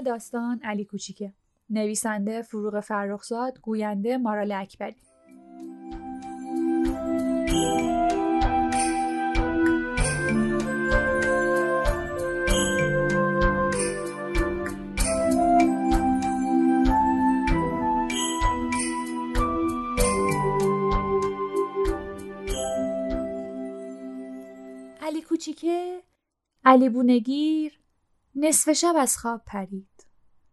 داستان علی کوچیکه. نویسنده فروغ فرخزاد گوینده مارال اکبری. علی کوچیکه علی بونگیر نصف شب از خواب پرید.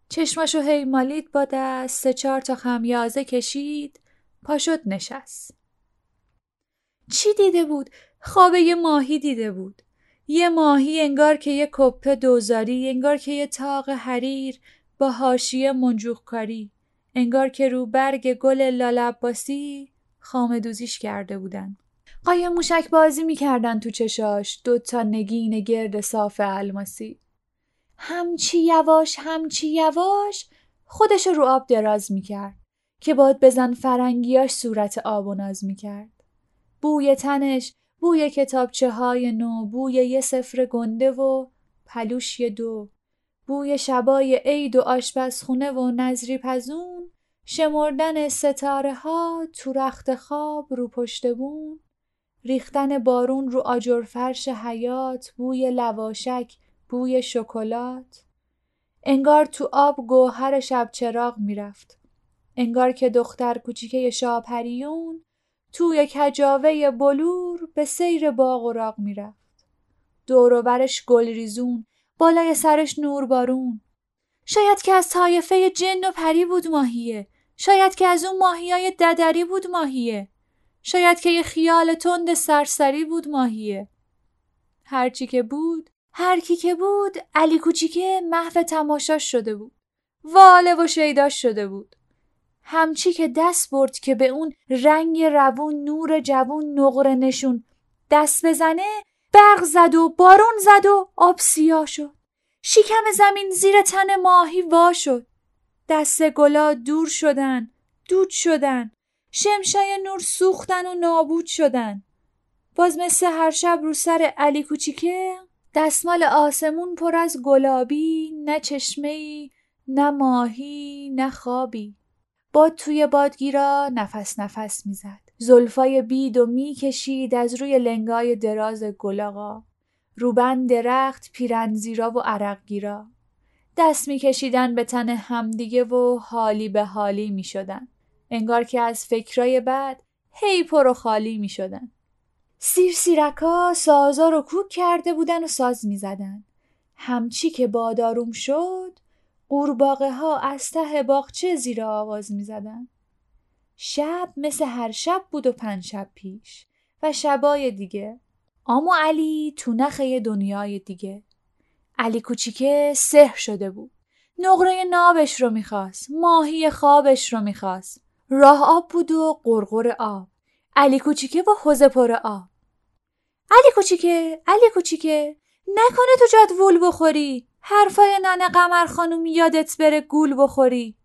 چشماشو هی مالید با دست سه چهار تا خمیازه کشید پاشد نشست. چی دیده بود؟ خواب یه ماهی دیده بود. یه ماهی انگار که یه کپه دوزاری انگار که یه تاق حریر با حاشیه منجوخکاری انگار که رو برگ گل لالعباسی خامه دوزیش کرده بودن. قایم موشک بازی می‌کردن تو چشاش دوتا نگین گرد صاف الماسی. همچی یواش همچی یواش خودش رو آب دراز می‌کرد که باد بزن فرنگیاش صورت آب و ناز می‌کرد. بوی تنش بوی کتابچه های نو بوی یه سفر گنده و پلوش یه دو بوی شبای عید و آشپزخونه و نظری پزون شمردن ستاره ها تو رخت خواب رو پشت بون ریختن بارون رو آجر فرش حیات بوی لواشک بوی شکلات. انگار تو آب گوهر شب چراغ می‌رفت. انگار که دختر کوچیکه شاپریون توی کجاوه بلور به سیر باغ و راغ می‌رفت. دور برش گل ریزون بالای سرش نور بارون. شاید که از طایفه جن و پری بود ماهیه. شاید که از اون ماهیای ددری بود ماهیه. شاید که یه خیال تند سرسری بود ماهیه. هرچی که بود هر کی که بود علی کوچیکه محو تماشاش شده بود. واله و شیداش شده بود. همچی که دست برد که به اون رنگ روون نور جوون نقره نشون دست بزنه برق زد و بارون زد و آب سیاه شد. شیکم زمین زیر تن ماهی وا شد. دست گلا دور شدن دود شدن. شمشای نور سوختن و نابود شدن. باز مثل هر شب رو سر علی کوچیکه دستمال آسمون پر از گلابی نه چشمه نه ماهی نه خوابی. باد توی بادگیرا نفس نفس می‌زد. زلفای بید و می‌کشید از روی لنگای دراز گلاغا. روبن درخت پیرنزیرا و عرقگیرا دست میکشیدن به تن همدیگه و حالی به حالی می‌شدن. انگار که از فکرای بعد هی پر و خالی می‌شدن. سیر سیرکا سازا رو کوک کرده بودن و ساز می زدن. همچی که باداروم شد قورباغه ها از ته باغچه زیر آواز می زدن. شب مثل هر شب بود و پنج شب پیش و شبای دیگه. آمو علی تو نخه دنیای دیگه. علی کوچیکه سحر شده بود. نقره نابش رو می‌خواست ماهی خوابش رو می‌خواست. راه آب بود و قرقر آب. علی کوچیکه و حوزه پر آب علی کوچیکه علی کوچیکه نکنه تو جاد وول بخوری. حرفای ننه قمر خانم یادت بره گول بخوری.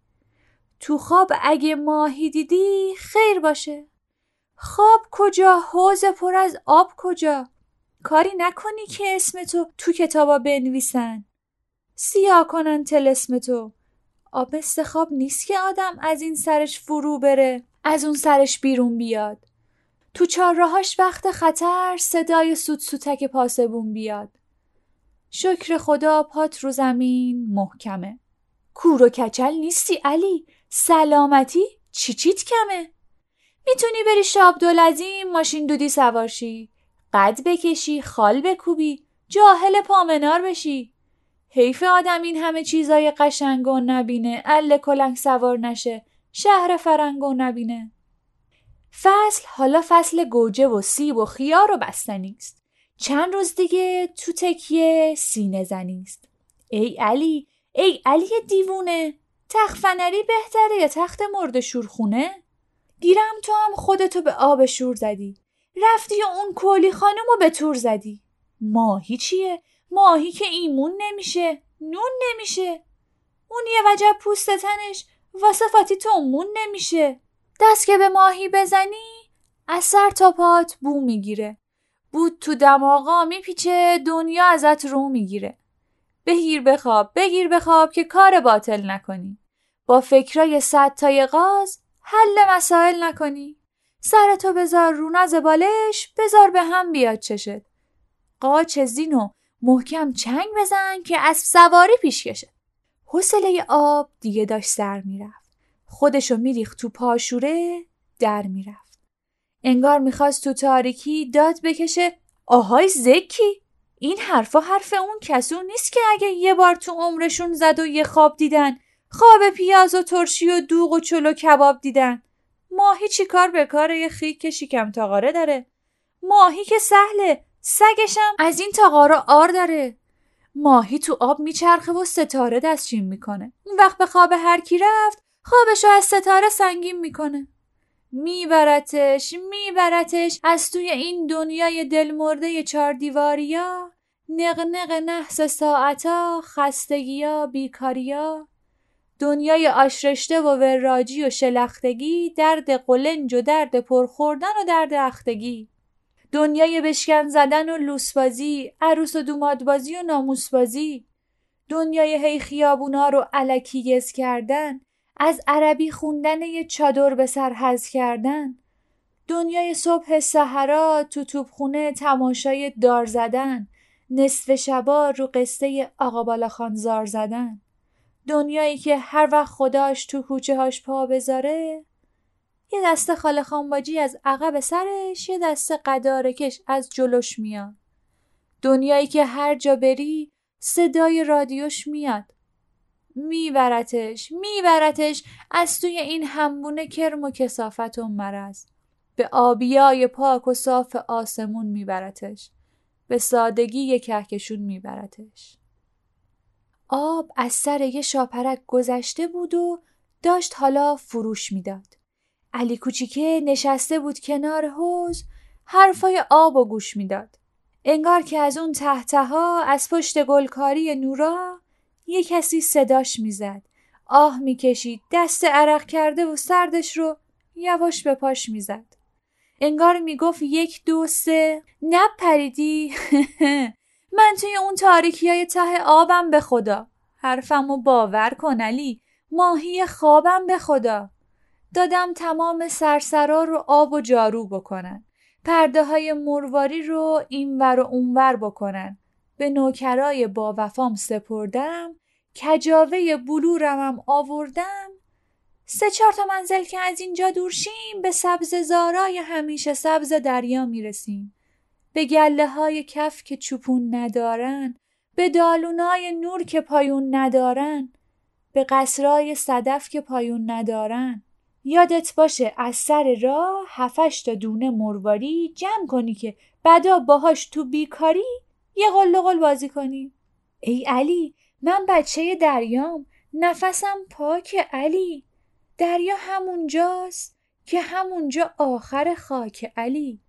تو خواب اگه ماهی دیدی خیر باشه. خواب کجا؟ حوز پر از آب کجا؟ کاری نکنی که اسم تو تو کتابا بنویسن. سیاه کنن تل اسم تو. آب خواب نیست که آدم از این سرش فرو بره از اون سرش بیرون بیاد. تو چهارراهاش وقت خطر صدای سوت سوتک پاسبون بیاد. شکر خدا پات رو زمین محکمه. کور و کچل نیستی علی سلامتی چی چیت کمه؟ می‌تونی بری شاب دولزیم ماشین دودی سوارشی قد بکشی خال بکوبی جاهل پامنار بشی. حیف آدم این همه چیزای قشنگ و نبینه اله کلنگ سوار نشه شهر فرنگ و نبینه. فصل حالا فصل گوجه و سیب و خیار و بستنی است. چند روز دیگه تو تکیه سینه زنی است. ای علی ای علی دیوونه تخت فنری بهتره یا تخت مرد شورخونه؟ گیرم تو هم خودتو به آب شور زدی. رفتی و اون کولی خانمو به تور زدی. ماهی چیه؟ ماهی که ایمون نمیشه نون نمیشه. اون یه وجب پوست تنش واسه فاتی تومون نمیشه. دست که به ماهی بزنی از سر تا پات بو می‌گیره. بود تو دماغا میپیچه دنیا ازت رو می‌گیره. بگیر بخواب بگیر بخواب که کار باطل نکنی. با فکرای صد تای غاز حل مسائل نکنی. سرتو بذار رو نز بالش بذار به هم بیاد چشت. قاچ زینو محکم چنگ بزن که از سواری پیش کشه حوصله آب دیگه داشت سر می‌رفت. خودشو میریخت تو پاشوره در می‌رفت. انگار می‌خواست تو تاریکی داد بکشه آهای زکی! این حرفا حرف اون کسو نیست که اگه یه بار تو عمرشون زد و یه خواب دیدن. خواب پیاز و ترشی و دوغ و چلو کباب دیدن. ماهی چی کار به کار یه خیک که شکم تاقاره داره؟ ماهی که سهله سگشم از این تاقارا آر داره. ماهی تو آب میچرخه و ستاره دستچین می‌کنه. اون وقت به خواب هر کی رفت خوابشو از ستاره سنگین می‌کنه. میبرتش میبرتش. از توی این دنیای دلمرده چار دیواریا نق نحس ساعتا خستگیا بیکاریا. دنیای آشرشته و وراجی و شلختگی درد قلنج و درد پرخوردن و درد اختگی. دنیای بشکن زدن و لوسبازی عروس و دومادبازی و ناموسبازی. دنیای هی خیابونا رو علکی گز کردن. از عربی خوندن یه چادر به سر حز کردن. دنیای صبح سهرا تو توبخونه تماشای دار زدن. نصف شبا رو قصه آقا بالاخان زار زدن. دنیایی که هر وقت خداش تو کوچه هاش پا بذاره یه دسته خاله خانباجی از عقب سرش یه دسته قدارکش از جلوش میاد. دنیایی که هر جا بری صدای رادیوش میاد. میبرتش میبرتش از توی این همبونه کرم و کسافت و مرز به آبیای پاک و صاف آسمون میبرتش به سادگی کهکشون میبرتش آب از سر یه شاپرک گذشته بود و داشت حالا فروش می‌داد. علی کوچیکه نشسته بود کنار حوز حرفای آب و گوش می‌داد. انگار که از اون تحتها از پشت گلکاری نورا یه کسی صداش می‌زد. آه می‌کشید دست عرق کرده و سردش رو یواش به پاش می‌زد. انگار می‌گفت یک دو سه. نپریدی؟ من توی اون تاریکی های ته آبم به خدا. حرفمو باور کن علی. ماهی خوابم به خدا. دادم تمام سرسرا رو آب و جارو بکنن. پرده های مرواری رو اینور و اونور بکنن. به نوکرای با وفام سپردم کجاوه بلورمم آوردم. سه چهار تا منزل که از اینجا دورشیم به سبز زارای همیشه سبز دریا می‌رسیم. به گله های کف که چوپون ندارن به دالونای نور که پایون ندارن به قصرای صدف که پایون ندارن. یادت باشه از سر راه هفش تا دونه مرواری جمع کنی که بعدا باهاش تو بیکاری یه قل قل بازی کنی. ای علی من بچه دریام. نفسم پاک علی. دریا همونجاست که همونجا آخر خاک علی.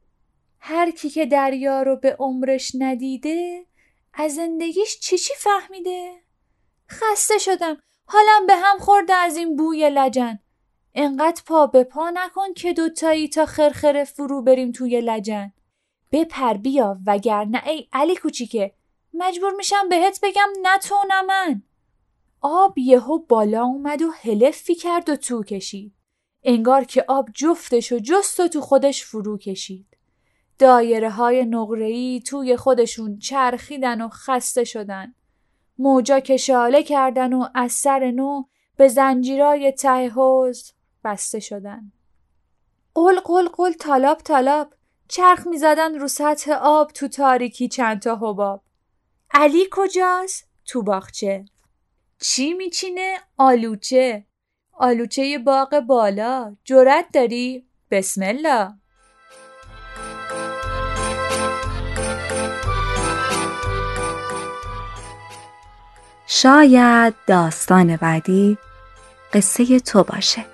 هر کی که دریا رو به عمرش ندیده از زندگیش چی چی فهمیده؟ خسته شدم. حالم به هم خورده از این بوی لجن. انقدر پا به پا نکن که دوتایی تا خرخره فرو بریم توی لجن. بپر بیا وگرنه ای علی کوچیکه. مجبور میشم بهت بگم نه تو نه من. آب یهو بالا اومد و هلفی کرد و تو کشید. انگار که آب جفتش و جست و تو خودش فرو کشید. دایره های نقره‌ای توی خودشون چرخیدن و خسته شدن. موجا کشاله کردن و از سر نو به زنجیرای ته حوز بسته شدن. قل قل قل طلاب طلاب چرخ می‌زدن رو سطح آب تو تاریکی چند تا حباب. علی کجاست؟ تو باغچه. چی میچینه؟ آلوچه. آلوچه باغ بالا. جرأت داری؟ بسم الله. شاید داستان بعدی قصه تو باشه.